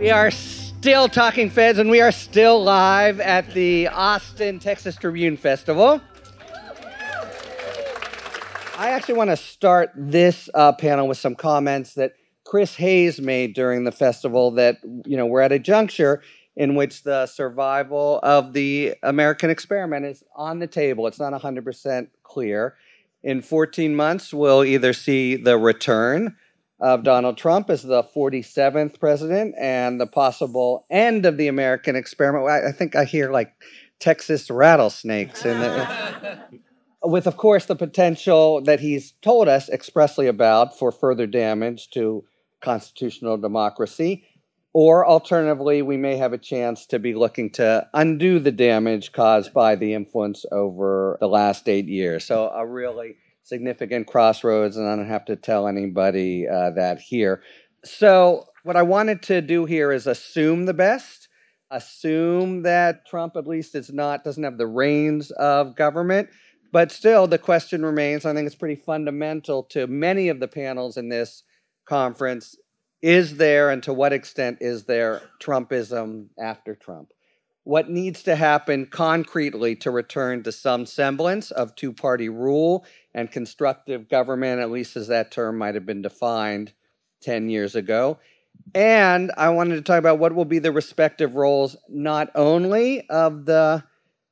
We are still talking feds, and we are still live at the Austin Texas Tribune Festival. I actually want to start this uh, panel with some comments that Chris Hayes made during the festival. That you know we're at a juncture in which the survival of the American experiment is on the table. It's not 100% clear. In 14 months, we'll either see the return of Donald Trump as the 47th president and the possible end of the American experiment. I, I think I hear like Texas rattlesnakes in the, with of course the potential that he's told us expressly about for further damage to constitutional democracy or alternatively we may have a chance to be looking to undo the damage caused by the influence over the last 8 years so a really significant crossroads, and I don't have to tell anybody uh, that here. So, what I wanted to do here is assume the best, assume that Trump at least is not doesn't have the reins of government, but still the question remains. I think it's pretty fundamental to many of the panels in this conference: is there, and to what extent is there Trumpism after Trump? what needs to happen concretely to return to some semblance of two party rule and constructive government, at least as that term might have been defined 10 years ago. And I wanted to talk about what will be the respective roles not only of the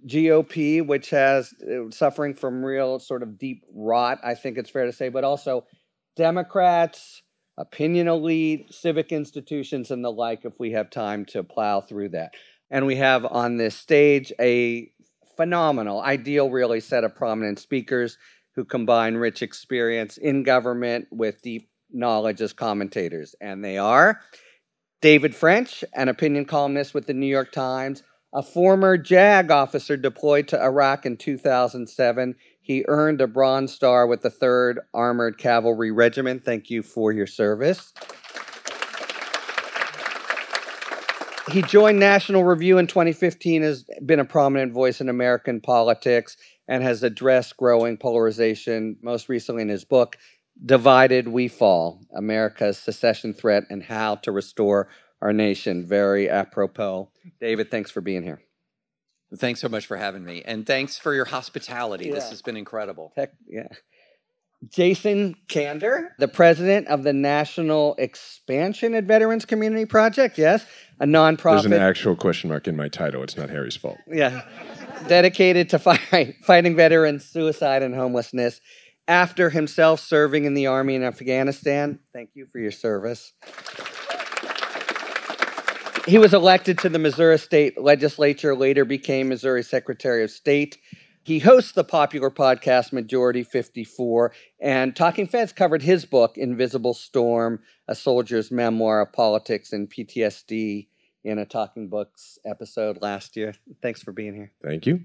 GOP, which has uh, suffering from real sort of deep rot, I think it's fair to say, but also Democrats, opinion elite, civic institutions, and the like, if we have time to plow through that. And we have on this stage a phenomenal, ideal, really set of prominent speakers who combine rich experience in government with deep knowledge as commentators. And they are David French, an opinion columnist with the New York Times, a former JAG officer deployed to Iraq in 2007. He earned a Bronze Star with the 3rd Armored Cavalry Regiment. Thank you for your service. he joined National Review in 2015, has been a prominent voice in American politics, and has addressed growing polarization, most recently in his book, Divided We Fall America's Secession Threat and How to Restore Our Nation. Very apropos. David, thanks for being here. Thanks so much for having me. And thanks for your hospitality. Yeah. This has been incredible. Tech, yeah. Jason Kander, the president of the National Expansion at Veterans Community Project. Yes, a nonprofit. There's an actual question mark in my title. It's not Harry's fault. Yeah. Dedicated to fight, fighting veterans, suicide, and homelessness. After himself serving in the army in Afghanistan. Thank you for your service. He was elected to the Missouri State Legislature, later became Missouri Secretary of State. He hosts the popular podcast Majority 54, and Talking Feds covered his book, Invisible Storm A Soldier's Memoir of Politics and PTSD, in a Talking Books episode last year. Thanks for being here. Thank you.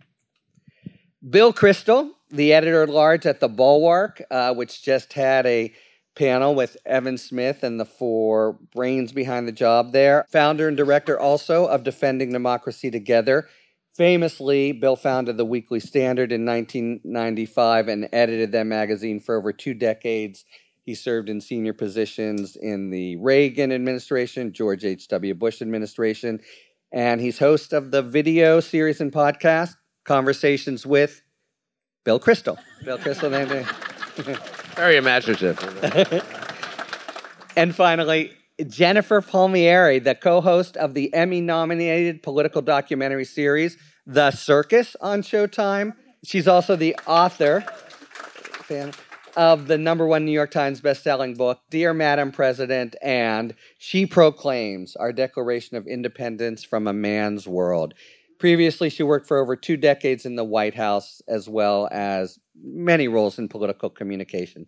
Bill Kristol, the editor at large at The Bulwark, uh, which just had a panel with Evan Smith and the four brains behind the job there. Founder and director also of Defending Democracy Together Famously, Bill founded the Weekly Standard in 1995 and edited that magazine for over two decades. He served in senior positions in the Reagan administration, George H.W. Bush administration, and he's host of the video series and podcast, Conversations with Bill Kristol. Bill Kristol, Very imaginative. and finally, Jennifer Palmieri, the co host of the Emmy nominated political documentary series, The Circus on Showtime. She's also the author of the number one New York Times bestselling book, Dear Madam President, and She Proclaims Our Declaration of Independence from a Man's World. Previously, she worked for over two decades in the White House, as well as many roles in political communication.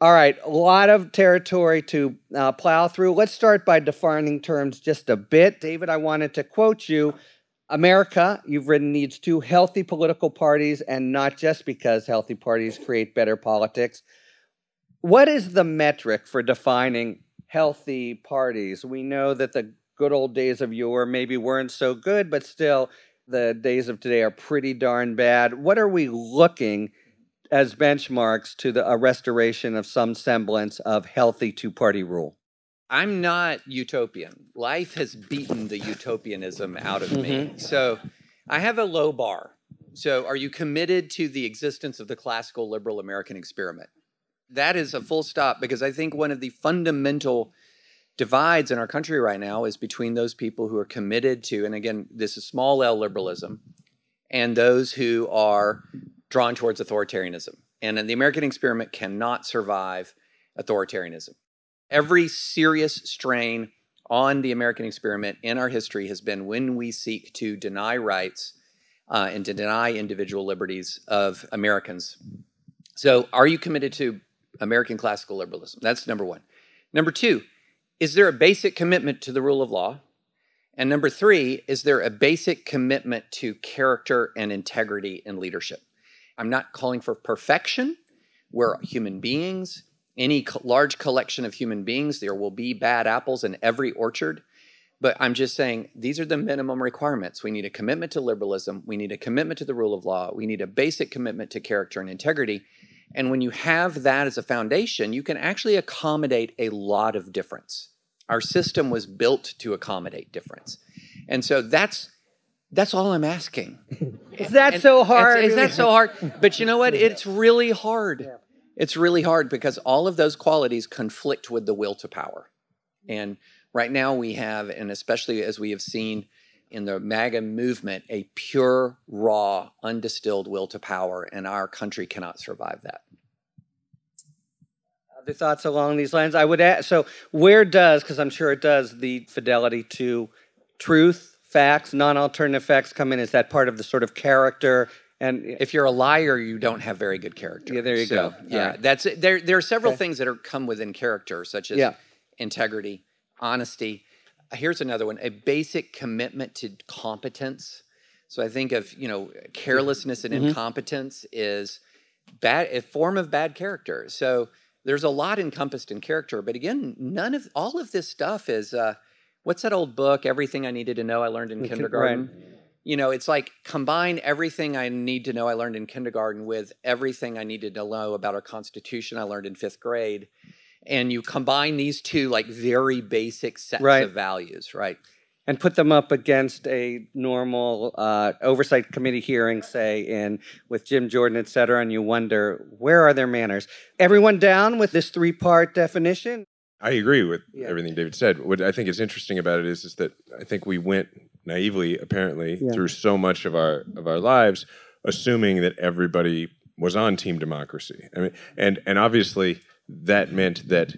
All right, a lot of territory to uh, plow through. Let's start by defining terms just a bit. David, I wanted to quote you. America, you've written, needs two healthy political parties, and not just because healthy parties create better politics. What is the metric for defining healthy parties? We know that the good old days of yore maybe weren't so good, but still, the days of today are pretty darn bad. What are we looking as benchmarks to the, a restoration of some semblance of healthy two party rule? I'm not utopian. Life has beaten the utopianism out of me. Mm-hmm. So I have a low bar. So are you committed to the existence of the classical liberal American experiment? That is a full stop because I think one of the fundamental divides in our country right now is between those people who are committed to, and again, this is small L liberalism, and those who are drawn towards authoritarianism. And the American experiment cannot survive authoritarianism. Every serious strain on the American experiment in our history has been when we seek to deny rights uh, and to deny individual liberties of Americans. So, are you committed to American classical liberalism? That's number one. Number two, is there a basic commitment to the rule of law? And number three, is there a basic commitment to character and integrity in leadership? I'm not calling for perfection. We're human beings. Any co- large collection of human beings, there will be bad apples in every orchard. But I'm just saying these are the minimum requirements. We need a commitment to liberalism. We need a commitment to the rule of law. We need a basic commitment to character and integrity. And when you have that as a foundation, you can actually accommodate a lot of difference. Our system was built to accommodate difference. And so that's that's all I'm asking. Is that And so hard? Is that so hard? But you know what? It's really hard. It's really hard because all of those qualities conflict with the will to power. And right now we have, and especially as we have seen in the MAGA movement, a pure, raw, undistilled will to power, and our country cannot survive that. Other thoughts along these lines? I would ask, so where does, because I'm sure it does, the fidelity to truth, facts, non-alternative facts come in? Is that part of the sort of character and If you're a liar, you don't have very good character. Yeah, there you So, go. Yeah, right. that's there. There are several Okay. things that are come within character, such as Yeah. integrity, honesty. Here's another one: a basic commitment to competence. So I think of you know carelessness and Mm-hmm. incompetence is bad a form of bad character. So there's a lot encompassed in character, but again, none of all of this stuff is. Uh, what's that old book? Everything I needed to know I learned in kindergarten you know, it's like combine everything I need to know I learned in kindergarten with everything I needed to know about our Constitution I learned in fifth grade. And you combine these two like very basic sets Right. of values, right? and put them up against a normal uh, oversight committee hearing, say in with Jim Jordan, et cetera, and you wonder where are their manners? Everyone down with this three-part definition? I agree with Yeah. everything David said. What I think is interesting about it is, is that I think we went naively, apparently, Yeah. through so much of our of our lives, assuming that everybody was on Team Democracy. I mean, and and obviously that meant that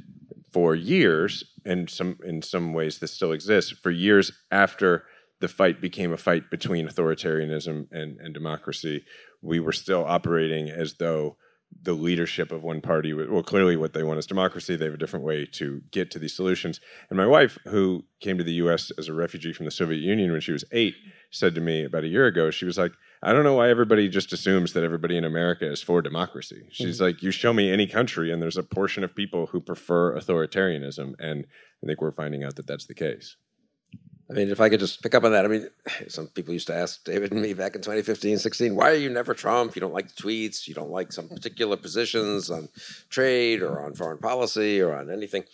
for years, and some in some ways this still exists, for years after the fight became a fight between authoritarianism and, and democracy, we were still operating as though the leadership of one party, well, clearly what they want is democracy. They have a different way to get to these solutions. And my wife, who came to the US as a refugee from the Soviet Union when she was eight, said to me about a year ago, she was like, I don't know why everybody just assumes that everybody in America is for democracy. Mm-hmm. She's like, you show me any country, and there's a portion of people who prefer authoritarianism. And I think we're finding out that that's the case. I mean, if I could just pick up on that, I mean, some people used to ask David and me back in 2015, 16, why are you never Trump? You don't like the tweets, you don't like some particular positions on trade or on foreign policy or on anything.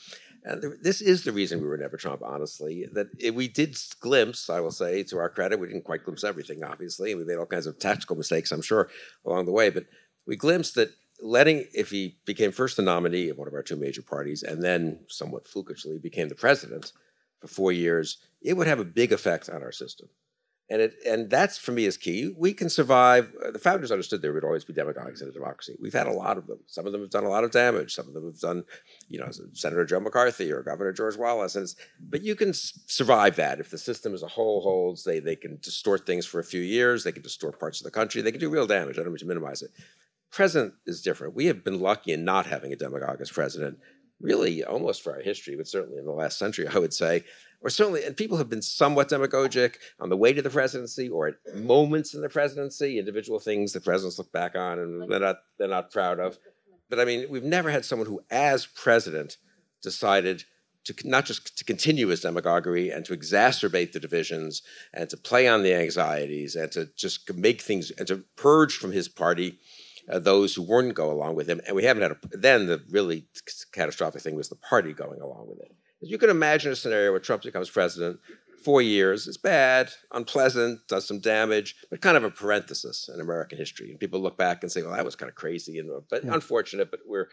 And this is the reason we were never Trump, honestly. That we did glimpse, I will say, to our credit, we didn't quite glimpse everything, obviously. and We made all kinds of tactical mistakes, I'm sure, along the way. But we glimpsed that letting, if he became first the nominee of one of our two major parties and then somewhat flukishly became the president for four years, it would have a big effect on our system. And it and that's for me is key. We can survive. uh, The founders understood there would always be demagogues in a democracy. We've had a lot of them. Some of them have done a lot of damage. Some of them have done, you know, Senator Joe McCarthy or Governor George Wallace. And but you can survive that if the system as a whole holds. They they can distort things for a few years. They can distort parts of the country. They can do real damage. I don't mean to minimize it. President is different. We have been lucky in not having a demagogue as president, really almost for our history, but certainly in the last century, I would say. Or certainly, and people have been somewhat demagogic on the way to the presidency or at moments in the presidency, individual things the presidents look back on and they're not they're not proud of. But I mean, we've never had someone who, as president, decided to not just to continue his demagoguery and to exacerbate the divisions and to play on the anxieties and to just make things and to purge from his party uh, those who wouldn't go along with him. And we haven't had a, then the really catastrophic thing was the party going along with it. You can imagine a scenario where Trump becomes president, four years. It's bad, unpleasant, does some damage, but kind of a parenthesis in American history. And people look back and say, "Well, that was kind of crazy," and but yeah. unfortunate. But we're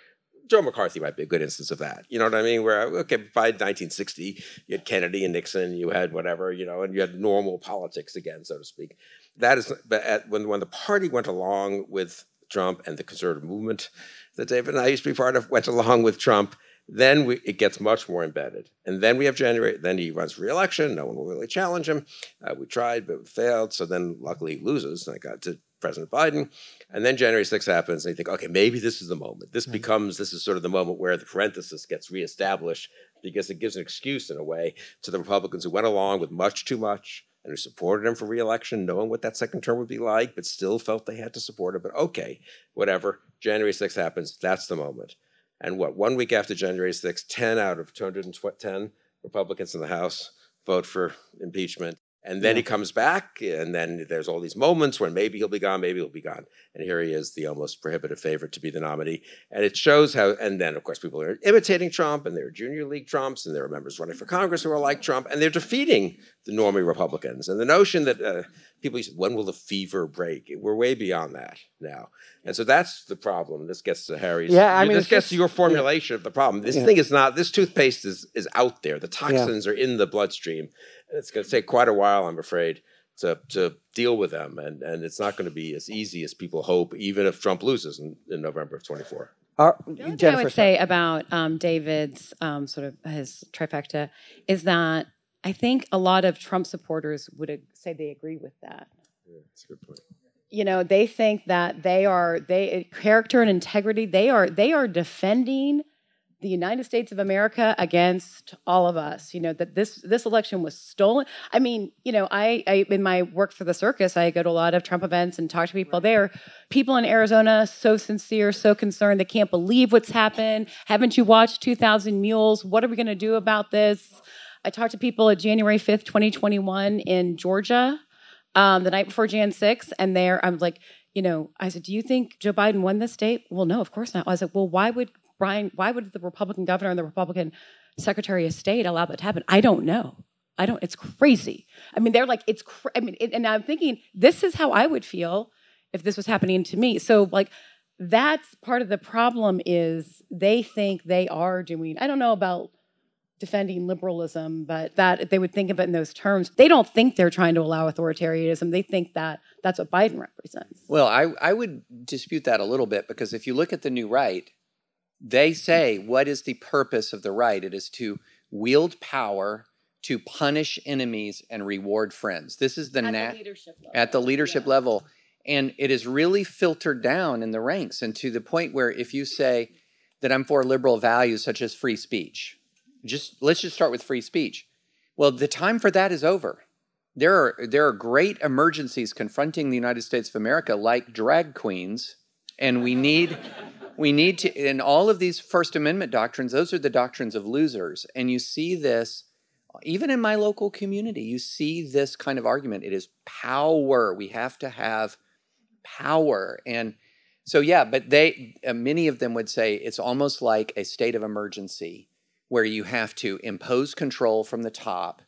Joe McCarthy might be a good instance of that. You know what I mean? Where okay, by 1960, you had Kennedy and Nixon, you had whatever, you know, and you had normal politics again, so to speak. That is, but at, when when the party went along with Trump and the conservative movement that David and I used to be part of went along with Trump, then we, it gets much more embedded. And then we have January, then he runs re-election. No one will really challenge him. Uh, we tried, but failed. So then luckily he loses. And I got to President Biden. And then January 6th happens, and you think, okay, maybe this is the moment. This mm-hmm. becomes, this is sort of the moment where the parenthesis gets reestablished because it gives an excuse, in a way, to the Republicans who went along with much too much and who supported him for reelection, knowing what that second term would be like, but still felt they had to support him. But okay, whatever. January 6th happens. That's the moment. And what, one week after January 6th, 10 out of 210 Republicans in the House vote for impeachment. And then yeah. he comes back, and then there's all these moments when maybe he'll be gone, maybe he'll be gone. And here he is, the almost prohibitive favorite to be the nominee. And it shows how, and then of course people are imitating Trump, and there are junior league Trumps, and there are members running for Congress who are like Trump, and they're defeating the normie Republicans. And the notion that uh, people say, when will the fever break? We're way beyond that now. And so that's the problem. This gets to Harry's. Yeah, I mean, this gets just, to your formulation yeah. of the problem. This yeah. thing is not, this toothpaste is, is out there. The toxins are in the bloodstream it's going to take quite a while, I'm afraid, to to deal with them, and and it's not going to be as easy as people hope, even if Trump loses in, in November of 24. Our, the thing I would say about um, David's um, sort of his trifecta is that I think a lot of Trump supporters would say they agree with that. Yeah, that's a good point. You know, they think that they are they character and integrity. They are they are defending the United States of America against all of us. You know that this this election was stolen. I mean, you know, I, I in my work for the circus, I go to a lot of Trump events and talk to people right. there. People in Arizona so sincere, so concerned. They can't believe what's happened. Haven't you watched 2,000 Mules? What are we going to do about this? I talked to people at January 5th, 2021 in Georgia, um, the night before Jan 6, and there I'm like, you know, I said, do you think Joe Biden won this state? Well, no, of course not. I was like, well, why would Brian, why would the Republican governor and the Republican Secretary of State allow that to happen? I don't know. I don't. It's crazy. I mean, they're like, it's. Cra- I mean, it, and I'm thinking this is how I would feel if this was happening to me. So like, that's part of the problem is they think they are doing. I don't know about defending liberalism, but that they would think of it in those terms. They don't think they're trying to allow authoritarianism. They think that that's what Biden represents. Well, I, I would dispute that a little bit because if you look at the new right, they mm. say, what is the purpose of the right? It is to wield power to punish enemies and reward friends. This is the, at nat- the leadership level. At the leadership yeah. level. And it is really filtered down in the ranks and to the point where if you say that I'm for liberal values such as free speech, just let's just start with free speech. Well, the time for that is over. There are there are great emergencies confronting the United States of America like drag queens and we need we need to, in all of these First Amendment doctrines, those are the doctrines of losers. And you see this even in my local community, you see this kind of argument. It is power. We have to have power. And so, yeah, but they, uh, many of them would say it's almost like a state of emergency where you have to impose control from the top,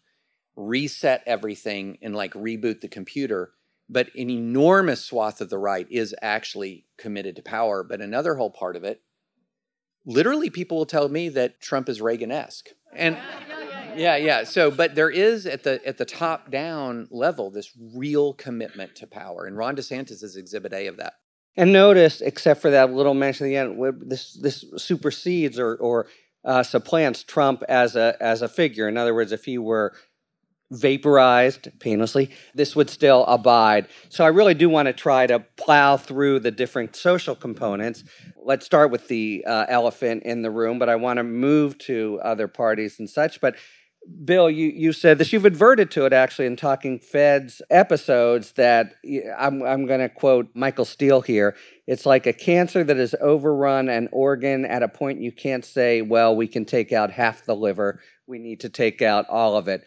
reset everything, and like reboot the computer but an enormous swath of the right is actually committed to power. But another whole part of it, literally, people will tell me that Trump is Reagan-esque, and yeah, yeah. So, but there is at the at the top down level this real commitment to power, and Ron DeSantis is Exhibit A of that. And notice, except for that little mention at the end, this this supersedes or or uh, supplants Trump as a as a figure. In other words, if he were vaporized painlessly, this would still abide. So I really do want to try to plow through the different social components. Let's start with the uh, elephant in the room, but I want to move to other parties and such. But Bill, you, you said this. You've adverted to it actually in Talking Feds episodes that I'm, I'm going to quote Michael Steele here. It's like a cancer that has overrun an organ at a point you can't say, well, we can take out half the liver. We need to take out all of it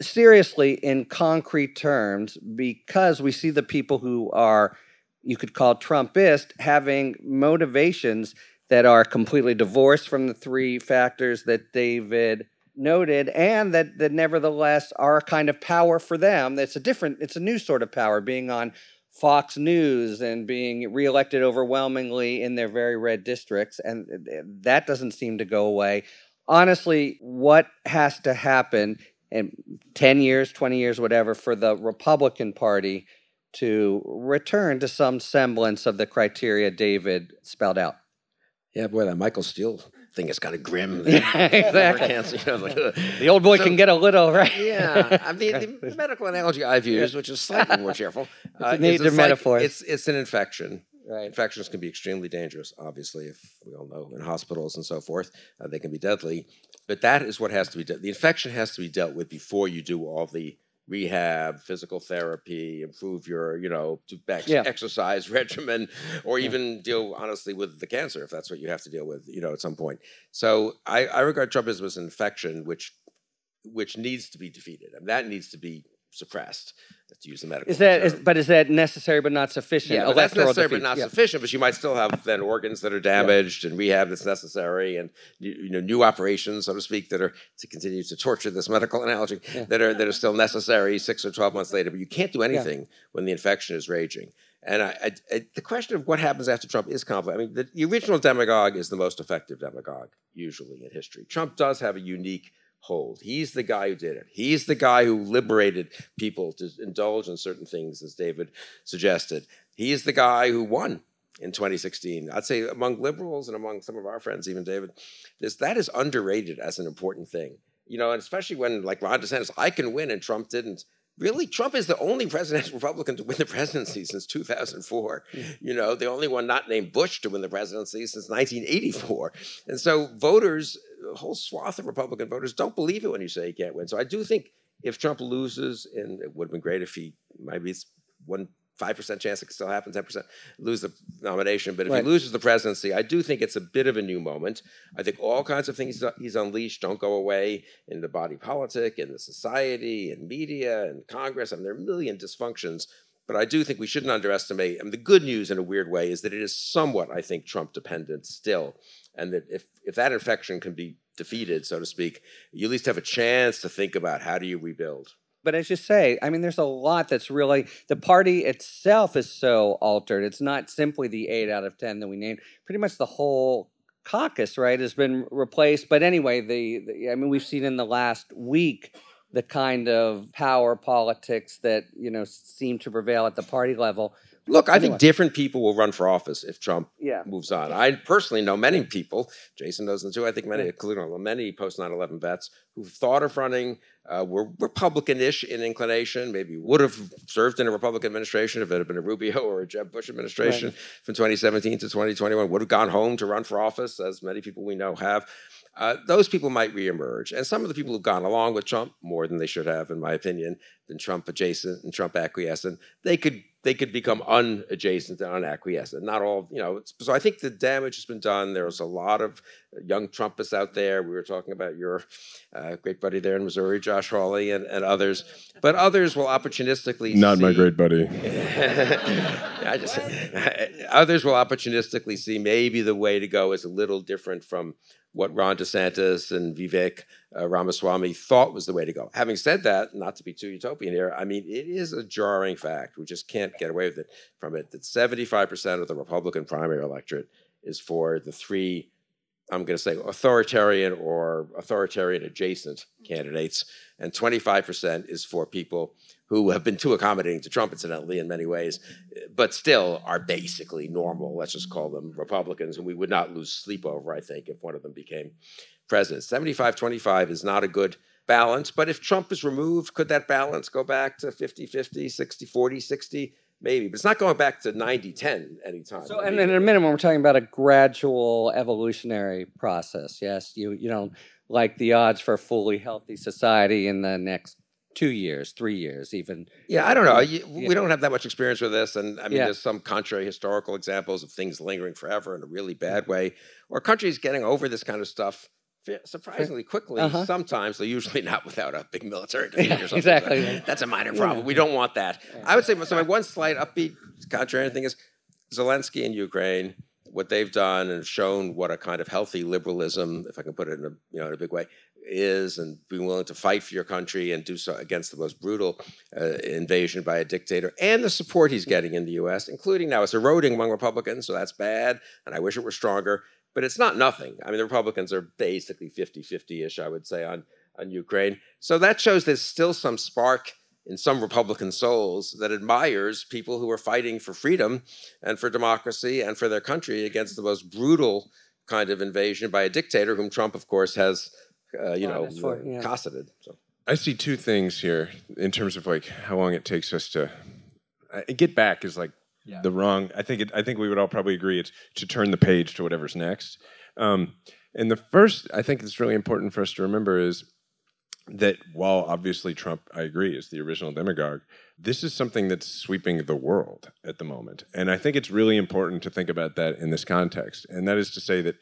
seriously in concrete terms because we see the people who are you could call Trumpist having motivations that are completely divorced from the three factors that David noted, and that that nevertheless are a kind of power for them. That's a different. It's a new sort of power, being on Fox News and being reelected overwhelmingly in their very red districts, and that doesn't seem to go away. Honestly, what has to happen in 10 years, 20 years, whatever, for the Republican Party to return to some semblance of the criteria David spelled out? Yeah, boy, that Michael Steele thing is kind of grim. Yeah, exactly. You know, like. The old boy So- can get a little, right? yeah, I mean the medical analogy I've used, which is slightly more cheerful, uh, neat- is they're like- it's it's an infection. Right. Infections can be extremely dangerous, obviously, if we all know in hospitals and so forth, uh, they can be deadly. But that is what has to be done. The infection has to be dealt with before you do all the rehab, physical therapy, improve your, you know, ex- Yeah. exercise regimen, or even deal honestly with the cancer if that's what you have to deal with, you know, at some point. So I, I regard Trumpism as an infection which which needs to be defeated. And that needs to be suppressed. To use the medical Is that, is, but is that necessary but not sufficient? Yeah, that's necessary, defeat, but not yeah. sufficient. But you might still have then organs that are damaged and rehab that's necessary, and you, you know new operations, so to speak, that are to continue to torture this medical analogy that are that are still necessary six or twelve months later. But you can't do anything when the infection is raging. And I, I, I, the question of what happens after Trump is complex. I mean, the, the original demagogue is the most effective demagogue usually in history. Trump does have a unique hold. He's the guy who did it. He's the guy who liberated people to indulge in certain things, as David suggested. He's the guy who won in 2016. I'd say among liberals and among some of our friends, even David, this that is underrated as an important thing. You know, and especially when like Ron DeSantis, I can win and Trump didn't. Really, Trump is the only presidential Republican to win the presidency since 2004. Mm-hmm. You know, the only one not named Bush to win the presidency since 1984. And so voters, a whole swath of Republican voters don't believe it when you say he can't win. So I do think if Trump loses, and it would have been great if he maybe it's one five percent chance it still happen, ten percent lose the nomination. But if Right. he loses the presidency, I do think it's a bit of a new moment. I think all kinds of things he's unleashed don't go away in the body politic, in the society, in media, and Congress. I mean, there are a million dysfunctions. But I do think we shouldn't underestimate. I mean, the good news in a weird way is that it is somewhat, I think, Trump dependent still. And that if, if that infection can be defeated, so to speak, you at least have a chance to think about how do you rebuild. But as you say, I mean, there's a lot that's really the party itself is so altered. It's not simply the eight out of ten that we named. Pretty much the whole caucus, right, has been replaced. But anyway, the, the I mean, we've seen in the last week the kind of power politics that you know seem to prevail at the party level. Look, I think different people will run for office if Trump Yeah. moves on. I personally know many people, Jason knows them too, I think many, including many post 9 11 vets who've thought of running, uh, were Republican ish in inclination, maybe would have served in a Republican administration if it had been a Rubio or a Jeb Bush administration from 2017 to 2021, would have gone home to run for office, as many people we know have. Uh, those people might reemerge. And some of the people who've gone along with Trump more than they should have, in my opinion, than Trump adjacent and Trump acquiescent, they could they could become unadjacent and unacquiescent. Not all, you know. So I think the damage has been done. There's a lot of young Trumpists out there. We were talking about your uh, great buddy there in Missouri, Josh Hawley, and, and others. But others will opportunistically Not my great buddy. I just others will opportunistically see maybe the way to go is a little different from what Ron DeSantis and Vivek uh, Ramaswamy thought was the way to go. Having said that, not to be too utopian here, I mean it is a jarring fact. We just can't get away with it from it that 75% of the Republican primary electorate is for the three I'm going to say authoritarian or authoritarian adjacent candidates, and 25% is for people who have been too accommodating to Trump, incidentally, in many ways, but still are basically normal. Let's just call them Republicans, and we would not lose sleep over, I think, if one of them became president. 75 25 is not a good balance, but if Trump is removed, could that balance go back to 50 50, 60 40, 60? Maybe, but it's not going back to 90 10 anytime. So, and, and at a minimum, we're talking about a gradual evolutionary process. Yes, you you know, like the odds for a fully healthy society in the next two years, three years, even. Yeah, I don't know. You, Yeah. We don't have that much experience with this, and I mean, Yeah. there's some contrary historical examples of things lingering forever in a really bad way, or countries getting over this kind of stuff surprisingly quickly. Uh-huh. Sometimes, though usually not without a big military defeat or something. exactly. That's a minor problem. We don't want that. I would say so. My one slight upbeat contrary thing is Zelensky in Ukraine. what they've done and shown what a kind of healthy liberalism, if I can put it in a you know in a big way, is, and being willing to fight for your country and do so against the most brutal uh, invasion by a dictator, and the support he's getting in the U.S., including now it's eroding among Republicans, so that's bad, and I wish it were stronger. But it's not nothing. I mean, the Republicans are basically 50 50 ish, I would say, on, on Ukraine. So that shows there's still some spark in some Republican souls that admires people who are fighting for freedom and for democracy and for their country against the most brutal kind of invasion by a dictator, whom Trump, of course, has, uh, you know, for, yeah. cosseted. So. I see two things here in terms of like how long it takes us to uh, get back is like yeah. the wrong. I think it, I think we would all probably agree it's to turn the page to whatever's next. Um, and the first, I think it's really important for us to remember is that while obviously Trump, I agree, is the original demagogue, this is something that's sweeping the world at the moment. And I think it's really important to think about that in this context. And that is to say that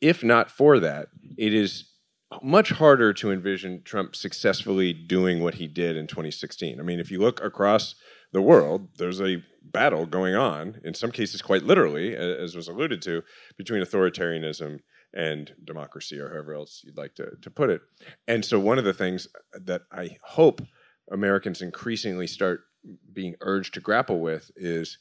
if not for that, it is much harder to envision Trump successfully doing what he did in 2016. I mean, if you look across the world, there's a battle going on, in some cases quite literally, as was alluded to, between authoritarianism and democracy, or however else you'd like to, to put it. And so, one of the things that I hope Americans increasingly start being urged to grapple with is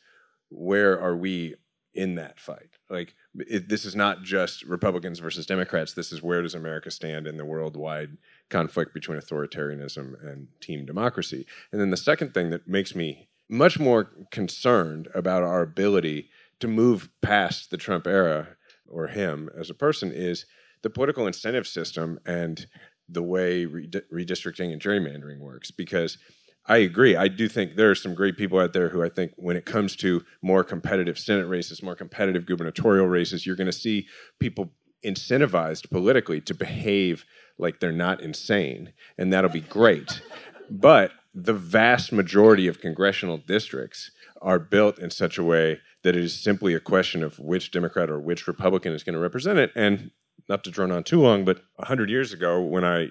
where are we in that fight? Like, it, this is not just Republicans versus Democrats. This is where does America stand in the worldwide conflict between authoritarianism and team democracy. And then the second thing that makes me much more concerned about our ability to move past the Trump era or him as a person is the political incentive system and the way redistricting and gerrymandering works because I agree. I do think there are some great people out there who I think when it comes to more competitive Senate races, more competitive gubernatorial races, you're going to see people incentivized politically to behave like they're not insane, and that'll be great. but the vast majority of congressional districts are built in such a way that it is simply a question of which Democrat or which Republican is going to represent it. And not to drone on too long, but 100 years ago, when I,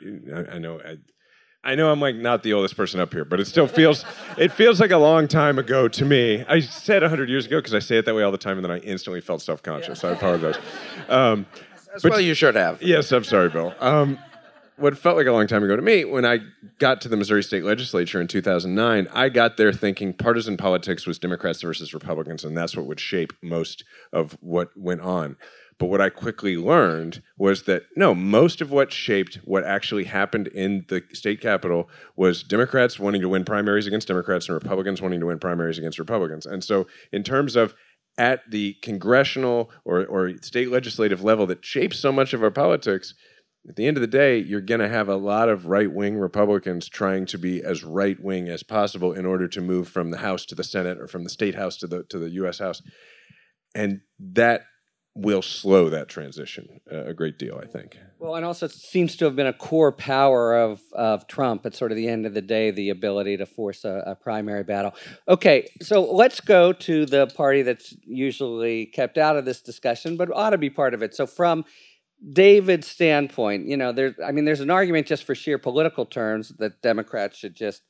I, know, I, I know I'm like not the oldest person up here, but it still feels it feels like a long time ago to me. I said 100 years ago because I say it that way all the time, and then I instantly felt self conscious. Yeah. I apologize. Um, As but, well, you should have. Yes, I'm sorry, Bill. Um, what felt like a long time ago to me, when I got to the Missouri State Legislature in 2009, I got there thinking partisan politics was Democrats versus Republicans, and that's what would shape most of what went on. But what I quickly learned was that no, most of what shaped what actually happened in the state capitol was Democrats wanting to win primaries against Democrats and Republicans wanting to win primaries against Republicans. And so, in terms of at the congressional or, or state legislative level that shapes so much of our politics, at the end of the day, you're going to have a lot of right wing Republicans trying to be as right wing as possible in order to move from the House to the Senate or from the state House to the to the U.S. House, and that will slow that transition uh, a great deal, I think. Well, and also it seems to have been a core power of of Trump at sort of the end of the day, the ability to force a, a primary battle. Okay, so let's go to the party that's usually kept out of this discussion, but ought to be part of it. So from David's standpoint, you know, there's I mean, there's an argument just for sheer political terms that Democrats should just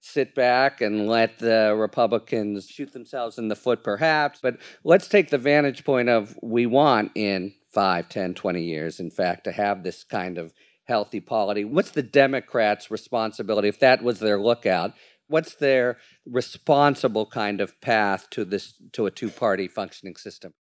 sit back and let the Republicans shoot themselves in the foot, perhaps. But let's take the vantage point of we want in 5, 10, 20 years, in fact, to have this kind of healthy polity. What's the Democrats' responsibility if that was their lookout? What's their responsible kind of path to this to a two-party functioning system?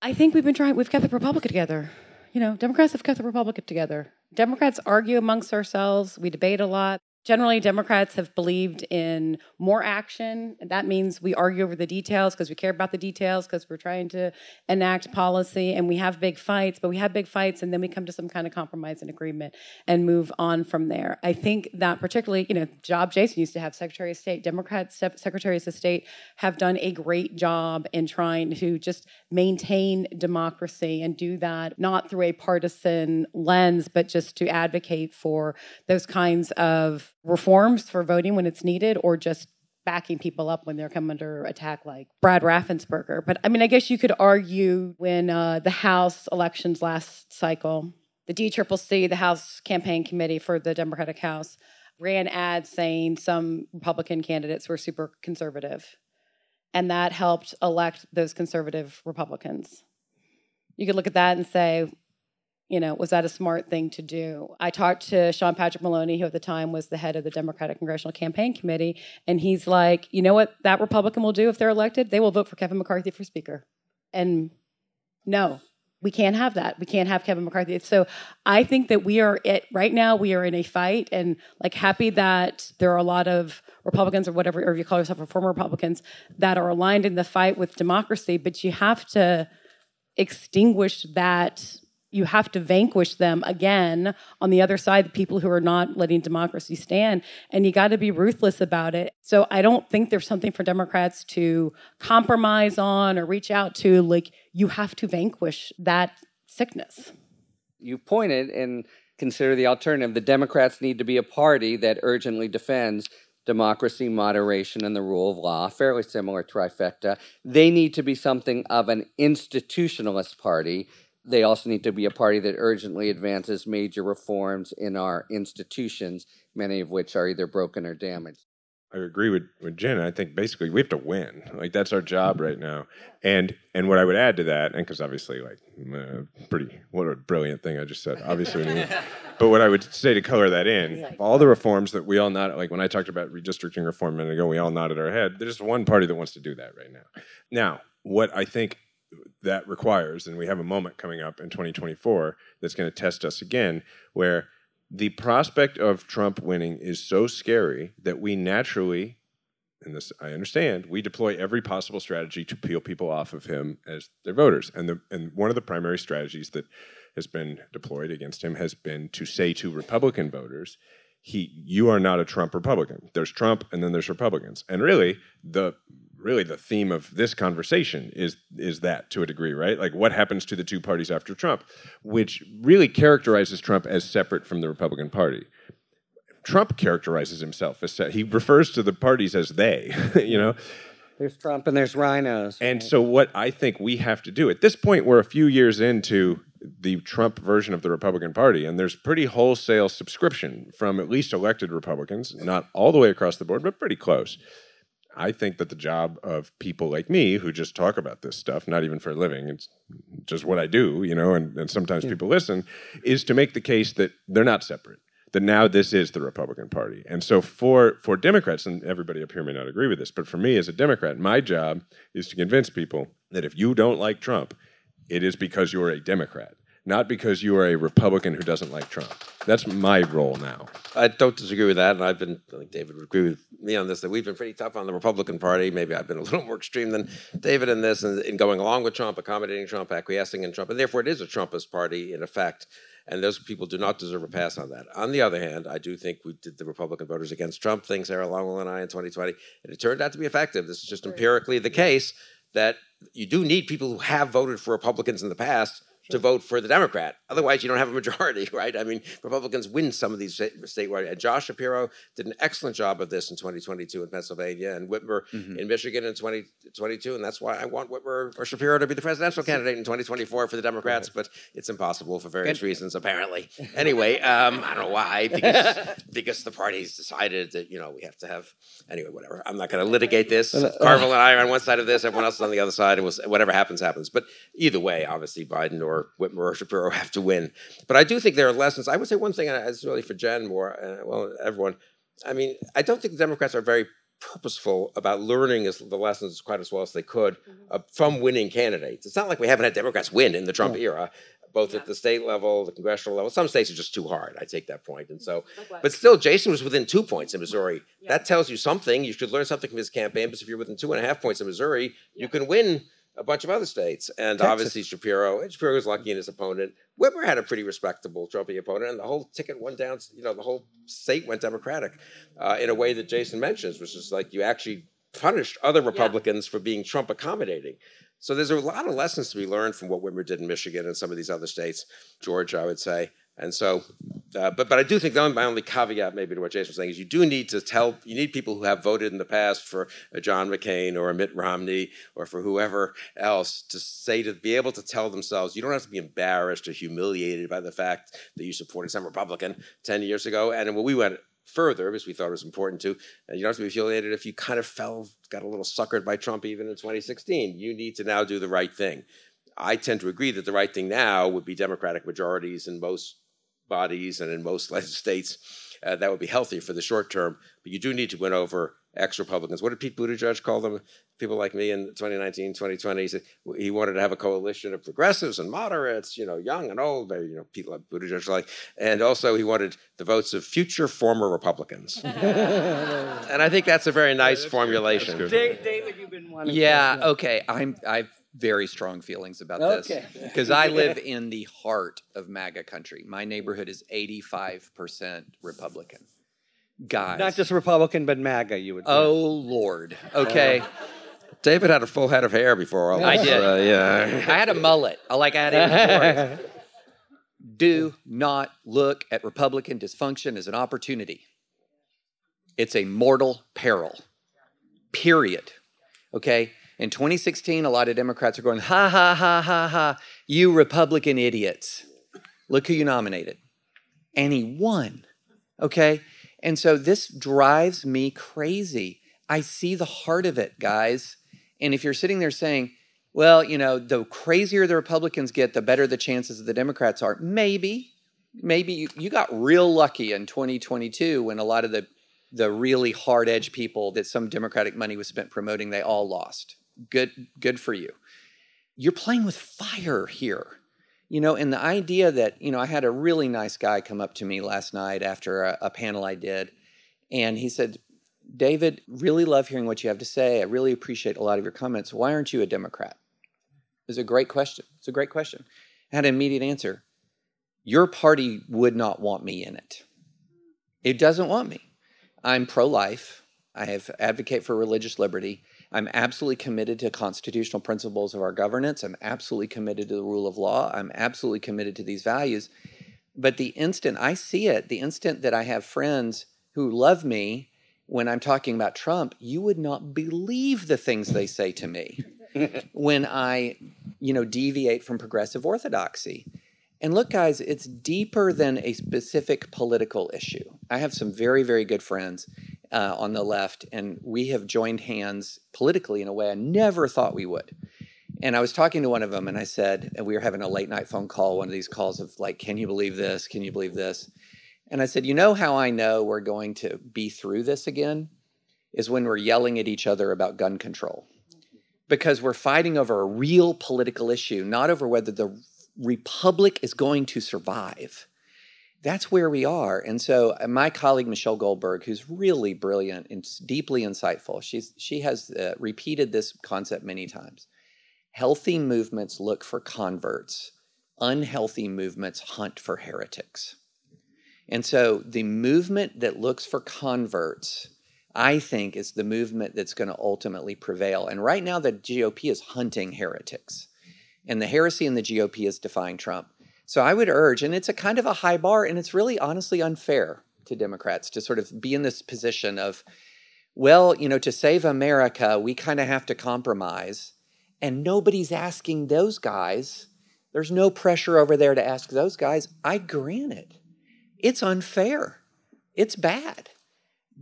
I think we've been trying. We've kept the Republic together you know, Democrats have kept the Republic together. Democrats argue amongst ourselves. We debate a lot. Generally, Democrats have believed in more action. That means we argue over the details because we care about the details because we're trying to enact policy and we have big fights, but we have big fights and then we come to some kind of compromise and agreement and move on from there. I think that particularly, you know, job Jason used to have Secretary of State, Democrats, Secretaries of State have done a great job in trying to just maintain democracy and do that not through a partisan lens, but just to advocate for those kinds of reforms for voting when it's needed or just backing people up when they're come under attack like Brad Raffensperger. But I mean, I guess you could argue when uh, the House elections last cycle, the DCCC, the House campaign committee for the Democratic House, ran ads saying some Republican candidates were super conservative. And that helped elect those conservative Republicans. you could look at that and say, you know, was that a smart thing to do? I talked to Sean Patrick Maloney, who at the time was the head of the Democratic Congressional Campaign Committee, and he's like, you know what that Republican will do if they're elected? They will vote for Kevin McCarthy for Speaker. And no, we can't have that. We can't have Kevin McCarthy. So I think that we are it right now we are in a fight and like happy that there are a lot of Republicans or whatever, or you call yourself a former Republicans that are aligned in the fight with democracy, but you have to extinguish that you have to vanquish them again on the other side the people who are not letting democracy stand. And you got to be ruthless about it. So i don't think there's something for democrats to compromise on or reach out to. Like you have to vanquish that sickness. You pointed and consider the alternative. The democrats need to be a party that urgently defends democracy, moderation, and the rule of law, fairly similar trifecta. They need to be something of an institutionalist party they also need to be a party that urgently advances major reforms in our institutions, many of which are either broken or damaged. I agree with, with Jen. I think basically we have to win. Like that's our job right now. And and what I would add to that, and because obviously, like, uh, pretty what a brilliant thing I just said. Obviously, but what I would say to color that in, all the reforms that we all nod like when I talked about redistricting reform a minute ago, we all nodded our head. There's one party that wants to do that right now. Now, what I think that requires, and we have a moment coming up in 2024 that's going to test us again, where the prospect of Trump winning is so scary that we naturally, and this I understand, we deploy every possible strategy to peel people off of him as their voters. And the and one of the primary strategies that has been deployed against him has been to say to Republican voters, he you are not a Trump Republican. There's Trump and then there's Republicans. And really the really the theme of this conversation is is that to a degree, right? Like what happens to the two parties after Trump, which really characterizes Trump as separate from the Republican Party. Trump characterizes himself as he refers to the parties as they, you know. There's Trump and there's rhinos. And so what I think we have to do at this point we're a few years into the Trump version of the Republican Party and there's pretty wholesale subscription from at least elected Republicans, not all the way across the board, but pretty close I think that the job of people like me who just talk about this stuff, not even for a living, it's just what I do, you know, and, and sometimes yeah. people listen, is to make the case that they're not separate. That now this is the Republican Party. And so for for Democrats, and everybody up here may not agree with this, but for me as a Democrat, my job is to convince people that if you don't like Trump, it is because you're a Democrat not because you are a Republican who doesn't like Trump. That's my role now. I don't disagree with that, and I've been. I think David would agree with me on this. That we've been pretty tough on the Republican Party. Maybe I've been a little more extreme than David in this, and in, in going along with Trump, accommodating Trump, acquiescing in Trump, and therefore it is a Trumpist party in effect. And those people do not deserve a pass on that. On the other hand, I do think we did the Republican voters against Trump thing, Sarah Longwell and I in 2020, and it turned out to be effective. This is just empirically the case that you do need people who have voted for Republicans in the past to vote for the Democrat. Otherwise, you don't have a majority, right? I mean, Republicans win some of these statewide. And Josh Shapiro did an excellent job of this in 2022 in Pennsylvania and Whitmer mm-hmm. in Michigan in 2022. And that's why I want Whitmer or Shapiro to be the presidential candidate in 2024 for the Democrats, but it's impossible for various reasons, apparently. Anyway, um, I don't know why, because, because the party's decided that, you know, we have to have, anyway, whatever. I'm not going to litigate this. Uh, Carville and I are on one side of this, everyone else is on the other side, and we'll, whatever happens, happens. But either way, obviously, Biden or or Whitmer or Shapiro have to win. But I do think there are lessons. I would say one thing, and it's really for Jen more, uh, well, everyone. I mean, I don't think the Democrats are very purposeful about learning as the lessons quite as well as they could mm-hmm. uh, from winning candidates. It's not like we haven't had Democrats win in the Trump yeah. era, both yeah. at the state level, the congressional level. Some states are just too hard. I take that point. And so, but still, Jason was within two points in Missouri. Yeah. That tells you something. You should learn something from his campaign. Because if you're within two and a half points in Missouri, you can win a bunch of other states. And Texas. obviously Shapiro, Shapiro was lucky in his opponent. Whitmer had a pretty respectable Trumpy opponent, and the whole ticket went down, you know, the whole state went Democratic uh, in a way that Jason mentions, which is like you actually punished other Republicans yeah. for being Trump accommodating. So there's a lot of lessons to be learned from what Whitmer did in Michigan and some of these other states, Georgia, I would say. And so, uh, but but I do think my only caveat maybe to what Jason was saying is you do need to tell you need people who have voted in the past for a John McCain or Mitt Romney or for whoever else to say to be able to tell themselves you don't have to be embarrassed or humiliated by the fact that you supported some Republican ten years ago. And when we went further because we thought it was important to. And you don't have to be affiliated if you kind of fell, got a little suckered by Trump even in 2016. You need to now do the right thing. I tend to agree that the right thing now would be Democratic majorities in most bodies and in most states. Uh, that would be healthy for the short term, but you do need to win over ex Republicans. What did Pete Buttigieg call them? People like me in 2019, 2020. He said he wanted to have a coalition of progressives and moderates, you know, young and old, you know, people like Buttigieg like, and also he wanted the votes of future former Republicans. and I think that's a very nice formulation. David, you've been wanting. Yeah, okay. I'm I've very strong feelings about Okay. this because I live in the heart of MAGA country. My neighborhood is 85% Republican. Guys. Not just Republican, but MAGA. You would. say. Oh Lord. Okay. David had a full head of hair before all this. I did. Uh, yeah. I had a mullet. I like I had it before. Do not look at Republican dysfunction as an opportunity. It's a mortal peril. Period. Okay? In 2016, a lot of Democrats are going, ha ha ha ha ha, you Republican idiots. Look who you nominated. And he won. Okay? And so this drives me crazy. I see the heart of it, guys. And if you're sitting there saying, well, you know, the crazier the Republicans get, the better the chances of the Democrats are. Maybe, maybe you, you got real lucky in 2022 when a lot of the the really hard edge people that some Democratic money was spent promoting, they all lost. Good, good for you. You're playing with fire here. You know, and the idea that, you know, I had a really nice guy come up to me last night after a, a panel I did, and he said, David, really love hearing what you have to say. I really appreciate a lot of your comments. Why aren't you a Democrat? It's a great question. It's a great question. I had an immediate answer. Your party would not want me in it. It doesn't want me. I'm pro life. I have advocate for religious liberty. I'm absolutely committed to constitutional principles of our governance. I'm absolutely committed to the rule of law. I'm absolutely committed to these values. But the instant I see it, the instant that I have friends who love me when I'm talking about Trump, you would not believe the things they say to me when I, you know, deviate from progressive orthodoxy. And look, guys, it's deeper than a specific political issue. I have some very, very good friends uh, on the left, and we have joined hands politically in a way I never thought we would. And I was talking to one of them, and I said, and we were having a late night phone call, one of these calls of like, can you believe this? Can you believe this? And I said, you know how I know we're going to be through this again? Is when we're yelling at each other about gun control. Because we're fighting over a real political issue, not over whether the republic is going to survive. That's where we are. And so uh, my colleague Michelle Goldberg, who's really brilliant and deeply insightful, she's she has uh, repeated this concept many times. Healthy movements look for converts. Unhealthy movements hunt for heretics. And so the movement that looks for converts, I think, is the movement that's going to ultimately prevail. And right now, the GOP is hunting heretics. And the heresy in the GOP is defying Trump. So I would urge, and it's a kind of a high bar, and it's really honestly unfair to Democrats to sort of be in this position of, well, you know, to save America, we kind of have to compromise. And nobody's asking those guys. There's no pressure over there to ask those guys. I grant it. It's unfair. It's bad.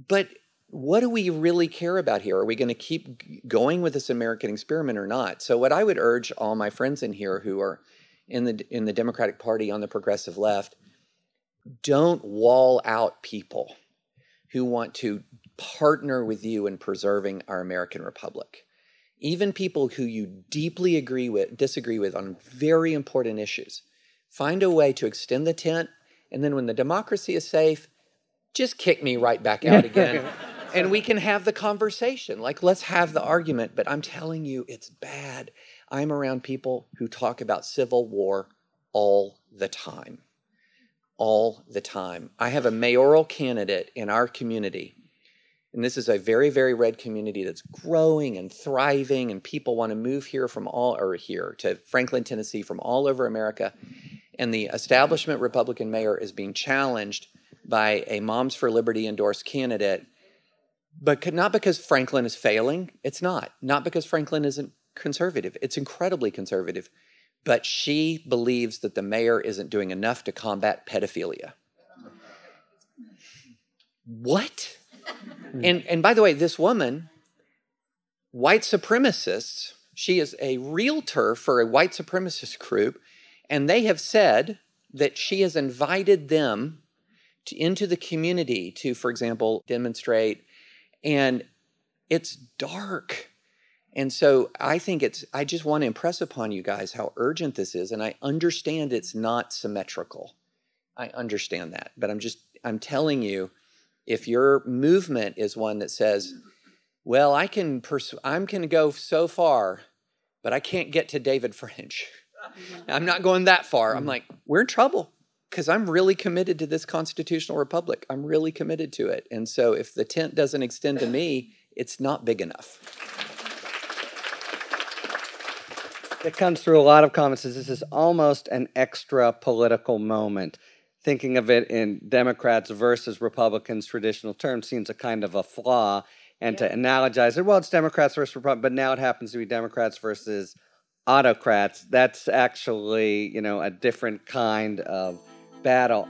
But what do we really care about here? Are we going to keep going with this American experiment or not? So, what I would urge all my friends in here who are in the in the Democratic Party on the progressive left, don't wall out people who want to partner with you in preserving our American republic. Even people who you deeply agree with, disagree with on very important issues. Find a way to extend the tent, and then when the democracy is safe, just kick me right back out again. and we can have the conversation. Like, let's have the argument. But I'm telling you, it's bad. I'm around people who talk about civil war all the time. All the time. I have a mayoral candidate in our community. And this is a very, very red community that's growing and thriving, and people want to move here from all, or here to Franklin, Tennessee, from all over America. And the establishment Republican mayor is being challenged by a Moms for Liberty endorsed candidate, but not because Franklin is failing. It's not. Not because Franklin isn't conservative. It's incredibly conservative. But she believes that the mayor isn't doing enough to combat pedophilia. What? Hmm. And and by the way, this woman, white supremacists, She is a realtor for a white supremacist group, and they have said that she has invited them to, into the community to, for example, demonstrate. And it's dark. And so I think it's, I just want to impress upon you guys how urgent this is. And I understand it's not symmetrical. I understand that. But I'm just, I'm telling you, if your movement is one that says, well, I can, pers- I'm going to go so far, but I can't get to David French. I'm not going that far. I'm mm-hmm. like, we're in trouble because I'm really committed to this constitutional republic. I'm really committed to it. And so if the tent doesn't extend to me, it's not big enough. It comes through a lot of comments. is This is almost an extra political moment. Thinking of it in Democrats versus Republicans traditional terms seems a kind of a flaw. And to analogize it, well, it's Democrats versus Republicans, but now it happens to be Democrats versus autocrats. That's actually, you know, a different kind of battle.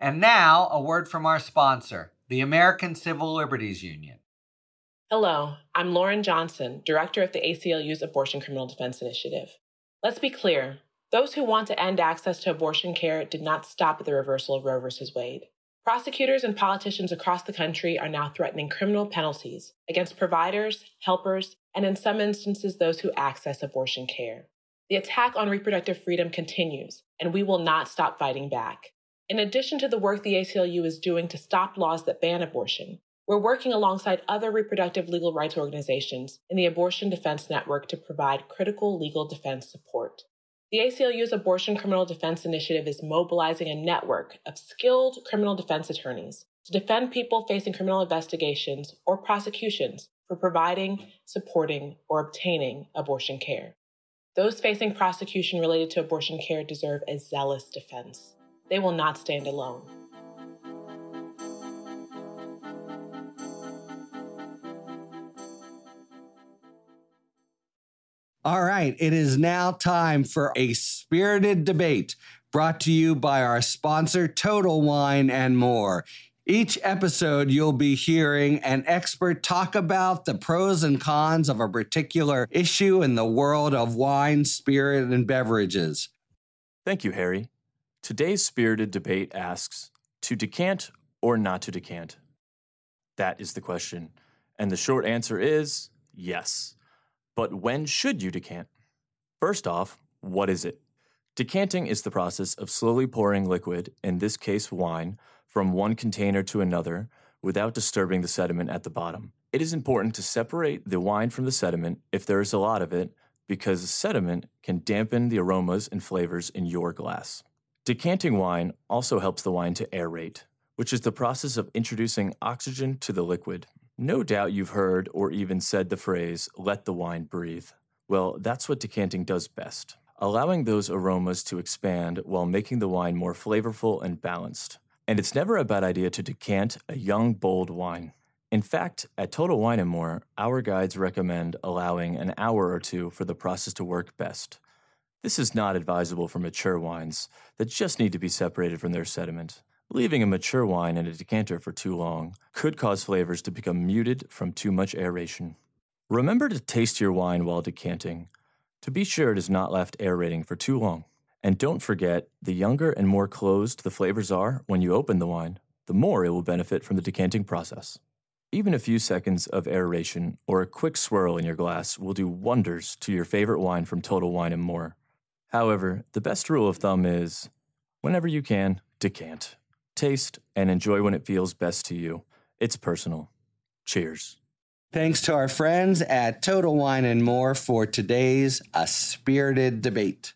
And now, a word from our sponsor, the American Civil Liberties Union. Hello, I'm Lauren Johnson, Director of the ACLU's Abortion Criminal Defense Initiative. Let's be clear those who want to end access to abortion care did not stop at the reversal of Roe v. Wade. Prosecutors and politicians across the country are now threatening criminal penalties against providers, helpers, and in some instances, those who access abortion care. The attack on reproductive freedom continues, and we will not stop fighting back. In addition to the work the ACLU is doing to stop laws that ban abortion, we're working alongside other reproductive legal rights organizations in the Abortion Defense Network to provide critical legal defense support. The ACLU's Abortion Criminal Defense Initiative is mobilizing a network of skilled criminal defense attorneys to defend people facing criminal investigations or prosecutions for providing, supporting, or obtaining abortion care. Those facing prosecution related to abortion care deserve a zealous defense. They will not stand alone. All right, it is now time for a spirited debate brought to you by our sponsor, Total Wine and More. Each episode, you'll be hearing an expert talk about the pros and cons of a particular issue in the world of wine, spirit, and beverages. Thank you, Harry. Today's spirited debate asks to decant or not to decant? That is the question. And the short answer is yes. But when should you decant? First off, what is it? Decanting is the process of slowly pouring liquid, in this case wine, from one container to another without disturbing the sediment at the bottom. It is important to separate the wine from the sediment if there is a lot of it, because sediment can dampen the aromas and flavors in your glass. Decanting wine also helps the wine to aerate, which is the process of introducing oxygen to the liquid. No doubt you've heard or even said the phrase, let the wine breathe. Well, that's what decanting does best, allowing those aromas to expand while making the wine more flavorful and balanced. And it's never a bad idea to decant a young, bold wine. In fact, at Total Wine and More, our guides recommend allowing an hour or two for the process to work best. This is not advisable for mature wines that just need to be separated from their sediment. Leaving a mature wine in a decanter for too long could cause flavors to become muted from too much aeration. Remember to taste your wine while decanting to be sure it is not left aerating for too long. And don't forget, the younger and more closed the flavors are when you open the wine, the more it will benefit from the decanting process. Even a few seconds of aeration or a quick swirl in your glass will do wonders to your favorite wine from Total Wine and More. However, the best rule of thumb is whenever you can, decant. Taste and enjoy when it feels best to you. It's personal. Cheers. Thanks to our friends at Total Wine and More for today's A Spirited Debate.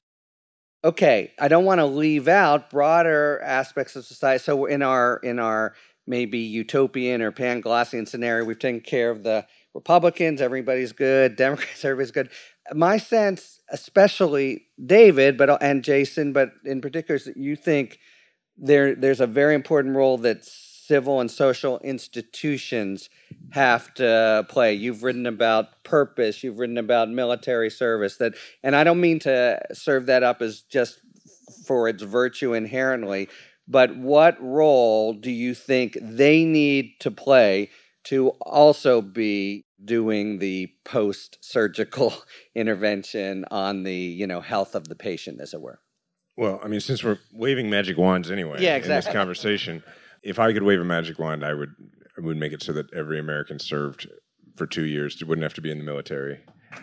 Okay, I don't want to leave out broader aspects of society. So in our in our maybe utopian or Panglossian scenario, we've taken care of the Republicans, everybody's good, Democrats, everybody's good. My sense, especially David, but and Jason, but in particular, is that you think there there's a very important role that civil and social institutions have to play. You've written about purpose, you've written about military service that and I don't mean to serve that up as just for its virtue inherently, but what role do you think they need to play to also be doing the post surgical intervention on the you know health of the patient as it were Well, I mean, since we're waving magic wands anyway Yeah, in this exactly. conversation, if I could wave a magic wand, I would I would make it so that every American served for two years wouldn't have to be in the military.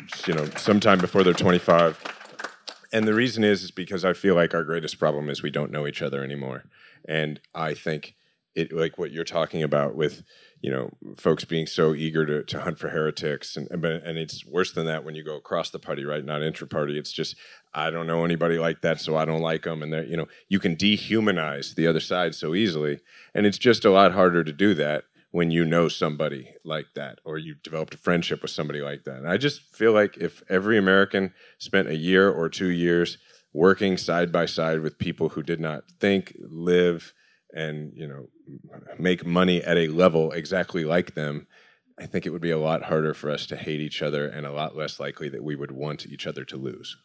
Just, you know, sometime before they're 25. And the reason is is because I feel like our greatest problem is we don't know each other anymore. And I think it like what you're talking about with you know folks being so eager to, to hunt for heretics and and, and it's worse than that when you go across the party right? Not intra party it's just I don't know anybody like that so I don't like them and they're you know you can dehumanize the other side so easily and it's just a lot harder to do that when you know somebody like that or you developed a friendship with somebody like that. And I just feel like if every American spent a year or two years working side by side with people who did not think live and you know make money at a level exactly like them i think it would be a lot harder for us to hate each other and a lot less likely that we would want each other to lose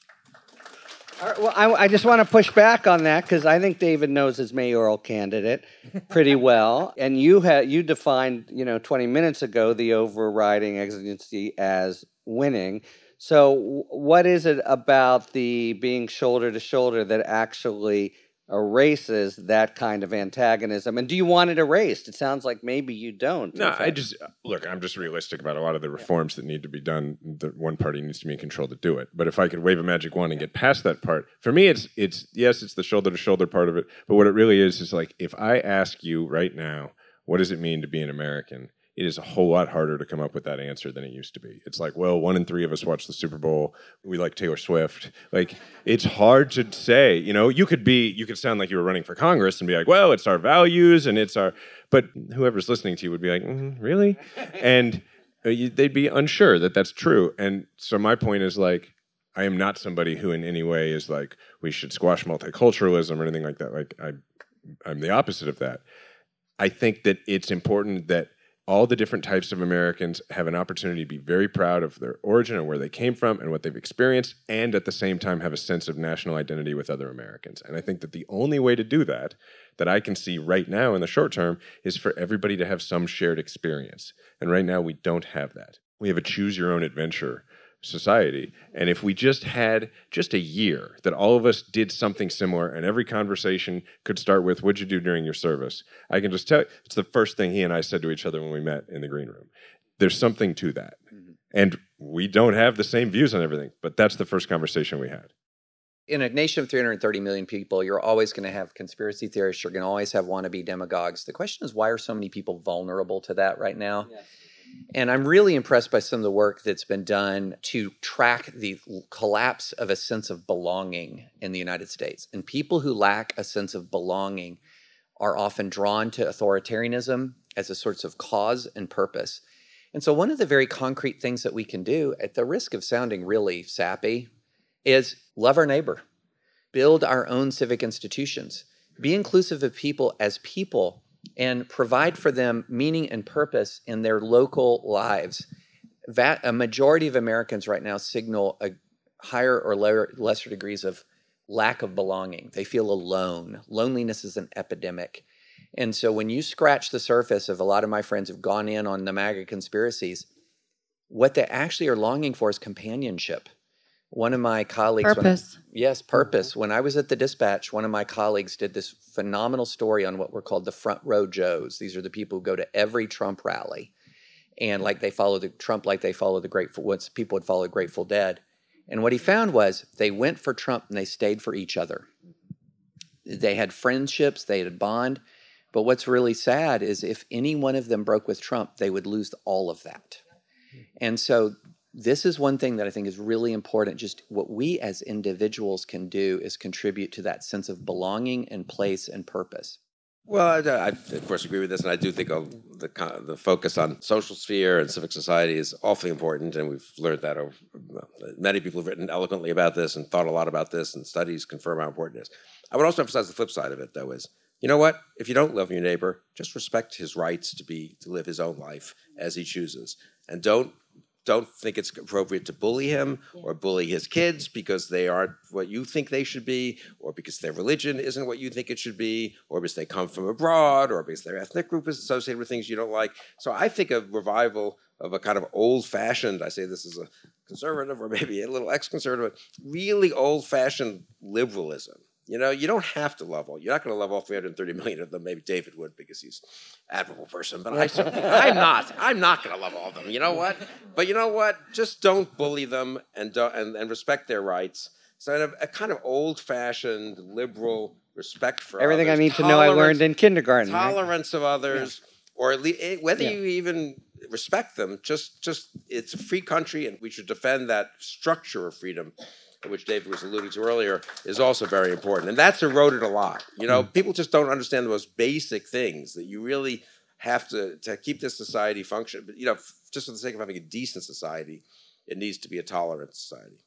All right, well, I, I just want to push back on that because I think David knows his mayoral candidate pretty well, and you had you defined you know 20 minutes ago the overriding exigency as winning. So, what is it about the being shoulder to shoulder that actually erases that kind of antagonism? And do you want it erased? It sounds like maybe you don't. no i just look i'm just realistic about a lot of the reforms that need to be done the one party needs to be in control to do it but if i could wave a magic wand and get past that part for me it's it's yes it's the shoulder to shoulder part of it but what it really is is like if i ask you right now what does it mean to be an american it is a whole lot harder to come up with that answer than it used to be. It's like, well, one in three of us watch the Super Bowl. We like Taylor Swift. Like, it's hard to say. You know, you could be, you could sound like you were running for Congress and be like, well, it's our values and it's our, but whoever's listening to you would be like, mm, really? And uh, they'd be unsure that that's true. And so my point is like, I am not somebody who in any way is like, we should squash multiculturalism or anything like that. Like, I, I'm the opposite of that. I think that it's important that all the different types of Americans have an opportunity to be very proud of their origin and where they came from and what they've experienced, and at the same time have a sense of national identity with other Americans. And I think that the only way to do that, that I can see right now in the short term, is for everybody to have some shared experience. And right now, we don't have that. We have a choose your own adventure society. And if we just had just a year that all of us did something similar and every conversation could start with, What'd you do during your service? I can just tell you, it's the first thing he and I said to each other when we met in the green room. There's something to that. Mm-hmm. And we don't have the same views on everything, but that's the first conversation we had. in a nation of 330 million people, you're always going to have conspiracy theorists. You're going to always have wannabe demagogues. The question is, why are so many people vulnerable to that right now? And I'm really impressed by some of the work that's been done to track the collapse of a sense of belonging in the United States. And people who lack a sense of belonging are often drawn to authoritarianism as a source of cause and purpose. And so, one of the very concrete things that we can do, at the risk of sounding really sappy, is love our neighbor, build our own civic institutions, be inclusive of people as people, and provide for them meaning and purpose in their local lives. That a majority of Americans right now signal a higher or lower, lesser degrees of lack of belonging. They feel alone. Loneliness is an epidemic. And so when you scratch the surface of a lot of my friends who've gone in on the MAGA conspiracies, what they actually are longing for is companionship. One of my colleagues, when I- Purpose. yes, mm-hmm. purpose. When I was at the dispatch, one of my colleagues did this phenomenal story on what were called the front row Joes. These are the people who go to every Trump rally, and like they follow the Trump, like they follow the Grateful. Once people would follow the Grateful Dead, and what he found was they went for Trump and they stayed for each other. They had friendships, they had a bond. But what's really sad is if any one of them broke with Trump, they would lose all of that. And so this is one thing that I think is really important. Just what we as individuals can do is contribute to that sense of belonging and place and purpose. Well, I, I of course agree with this, and I do think uh, the the focus on social sphere and civic society is awfully important, and we've learned that over many people have written eloquently about this and thought a lot about this, and studies confirm how important it is. I would also emphasize the flip side of it, though, is you know what? If you don't love your neighbor, just respect his rights to be to live his own life as he chooses, and don't don't think it's appropriate to bully him or bully his kids because they aren't what you think they should be, or because their religion isn't what you think it should be, or because they come from abroad, or because their ethnic group is associated with things you don't like. So I think a revival of a kind of old fashioned, I say this is a conservative or maybe a little ex conservative, really old fashioned liberalism you know, you don't have to love all. You're not going to love all 330 million of them. Maybe David would because he's an admirable person, but I, I'm not. I'm not going to love all of them. You know what? But you know what? Just don't bully them and don't, and, and respect their rights. So a, a kind of old-fashioned liberal respect for Everything others, I need to know I learned in kindergarten. right? tolerance of others, or at least eh, whether Yeah. you even respect them. Just, just it's a free country, and we should defend that structure of freedom, which David was alluding to earlier, is also very important. And that's eroded a lot. You know, Hmm. people just don't understand the most basic things that you really have to to keep this society function. But you know, f- just for the sake of having a decent society, it needs to be a tolerant society.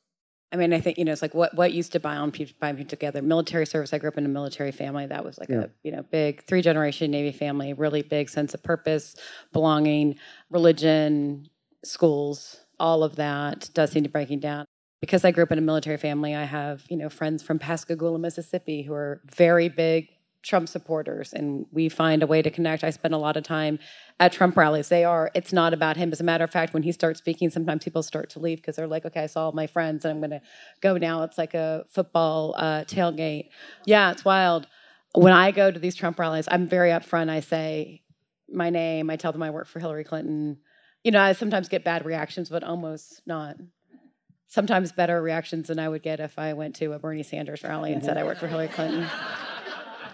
I mean, I think you know, it's like what what used to bind people, bind people together. Military service. I grew up in a military family. That was like Yeah. a you know big three generation Navy family. Really big sense of purpose, belonging, religion, schools. All of that does seem to be breaking down. Because I grew up in a military family, I have you know friends from Pascagoula, Mississippi, who are very big Trump supporters, and we find a way to connect. I spend a lot of time at Trump rallies. They are, it's not about him. As a matter of fact, when he starts speaking, sometimes people start to leave because they're like, okay, I saw all my friends and I'm going to go now. It's like a football uh, tailgate. Yeah, it's wild. When I go to these Trump rallies, I'm very upfront. I say my name, I tell them I work for Hillary Clinton. You know, I sometimes get bad reactions, but almost not. Sometimes better reactions than I would get if I went to a Bernie Sanders rally and said I work for Hillary Clinton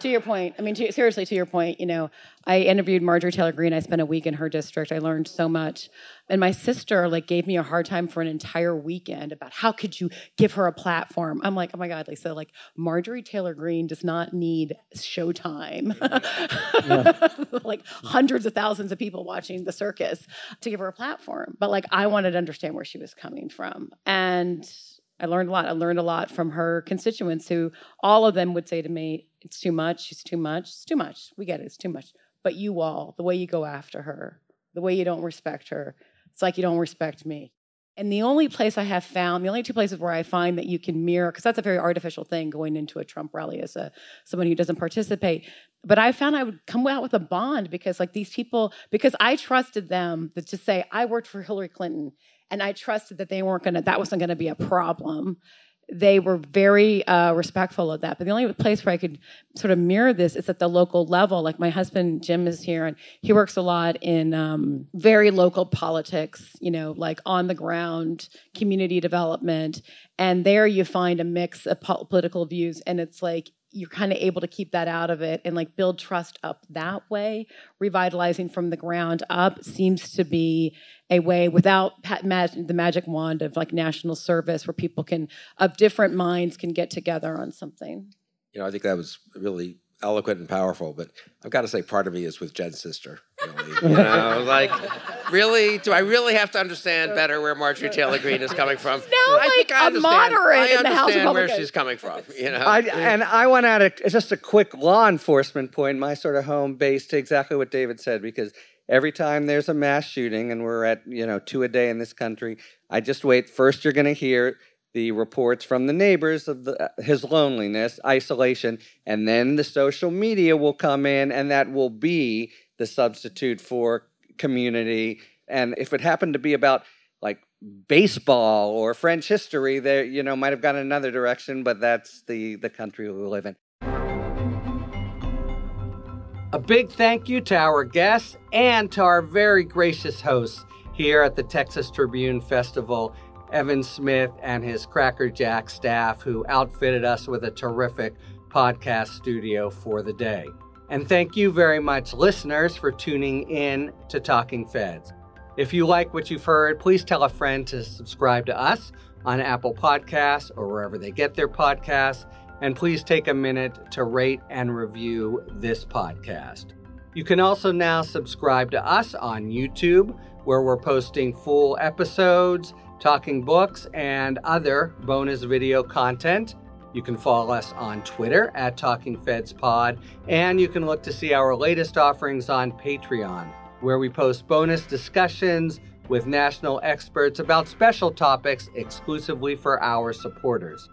to your point, I mean, to, seriously, to your point, you know, I interviewed Marjorie Taylor Greene. I spent a week in her district. I learned so much. And my sister, like, gave me a hard time for an entire weekend about how could you give her a platform. I'm like, oh my God, Lisa, like, Marjorie Taylor Greene does not need showtime. like, hundreds of thousands of people watching the circus to give her a platform. But, like, I wanted to understand where she was coming from. And I learned a lot. I learned a lot from her constituents who all of them would say to me, It's too much, it's too much, it's too much. We get it, it's too much. But you all, the way you go after her, the way you don't respect her, it's like you don't respect me. And the only place I have found, the only two places where I find that you can mirror, because that's a very artificial thing going into a Trump rally as a someone who doesn't participate. But I found I would come out with a bond because like these people, because I trusted them to say I worked for Hillary Clinton and I trusted that they weren't gonna, that wasn't gonna be a problem. They were very uh, respectful of that. But the only place where I could sort of mirror this is at the local level. Like my husband Jim is here, and he works a lot in um, very local politics. You know, like on the ground community development, and there you find a mix of po- political views, and it's like you're kind of able to keep that out of it and like build trust up that way revitalizing from the ground up seems to be a way without pa- mag- the magic wand of like national service where people can of different minds can get together on something You know, I think that was really eloquent and powerful. But I've got to say, part of me is with Jen's sister. Really. You know, like, really, do I really have to understand better where Marjorie Taylor Greene is coming from? now I like think I a moderate I in the House of understand where Republicans. she's coming from. You know, I, and I want to add a, just a quick law enforcement point, my sort of home base to exactly what David said, because every time there's a mass shooting, and we're at you know two a day in this country, I just wait. First, you're going to hear the reports from the neighbors of the, his loneliness, isolation, and then the social media will come in, and that will be the substitute for community. And if it happened to be about like baseball or French history, there you know might have gone another direction, but that's the the country we live in. A big thank you to our guests and to our very gracious hosts here at the Texas Tribune Festival, Evan Smith and his Cracker Jack staff, who outfitted us with a terrific podcast studio for the day. And thank you very much, listeners, for tuning in to Talking Feds. If you like what you've heard, please tell a friend to subscribe to us on Apple Podcasts or wherever they get their podcasts. And please take a minute to rate and review this podcast. You can also now subscribe to us on YouTube, where we're posting full episodes, talking books, and other bonus video content. You can follow us on Twitter at Talking Feds Pod, and you can look to see our latest offerings on Patreon, where we post bonus discussions, with national experts about special topics exclusively for our supporters.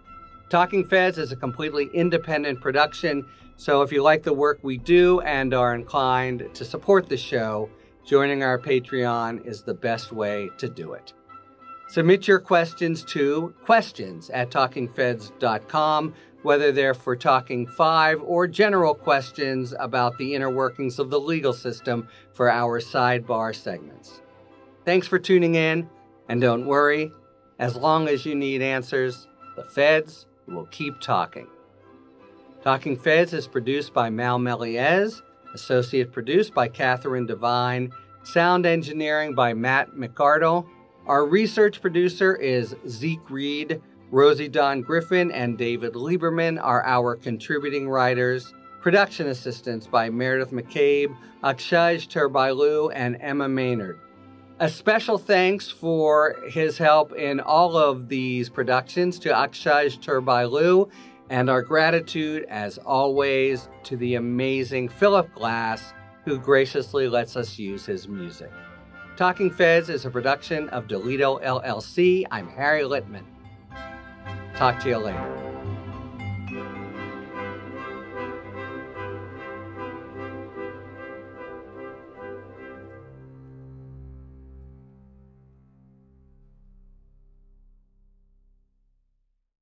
Talking Feds is a completely independent production, so if you like the work we do and are inclined to support the show, joining our Patreon is the best way to do it. Submit your questions to questions at talkingfeds.com, whether they're for Talking 5 or general questions about the inner workings of the legal system for our sidebar segments. Thanks for tuning in, and don't worry, as long as you need answers, the feds will keep talking. Talking Feds is produced by Mal Meliez, associate produced by Catherine Devine, sound engineering by Matt McArdle. Our research producer is Zeke Reed. Rosie Don Griffin and David Lieberman are our contributing writers. Production assistance by Meredith McCabe, Akshaj Turbailu, and Emma Maynard. A special thanks for his help in all of these productions to Akshaj Turbailu, and our gratitude, as always, to the amazing Philip Glass, who graciously lets us use his music. Talking Feds is a production of Delito LLC. I'm Harry Litman. Talk to you later.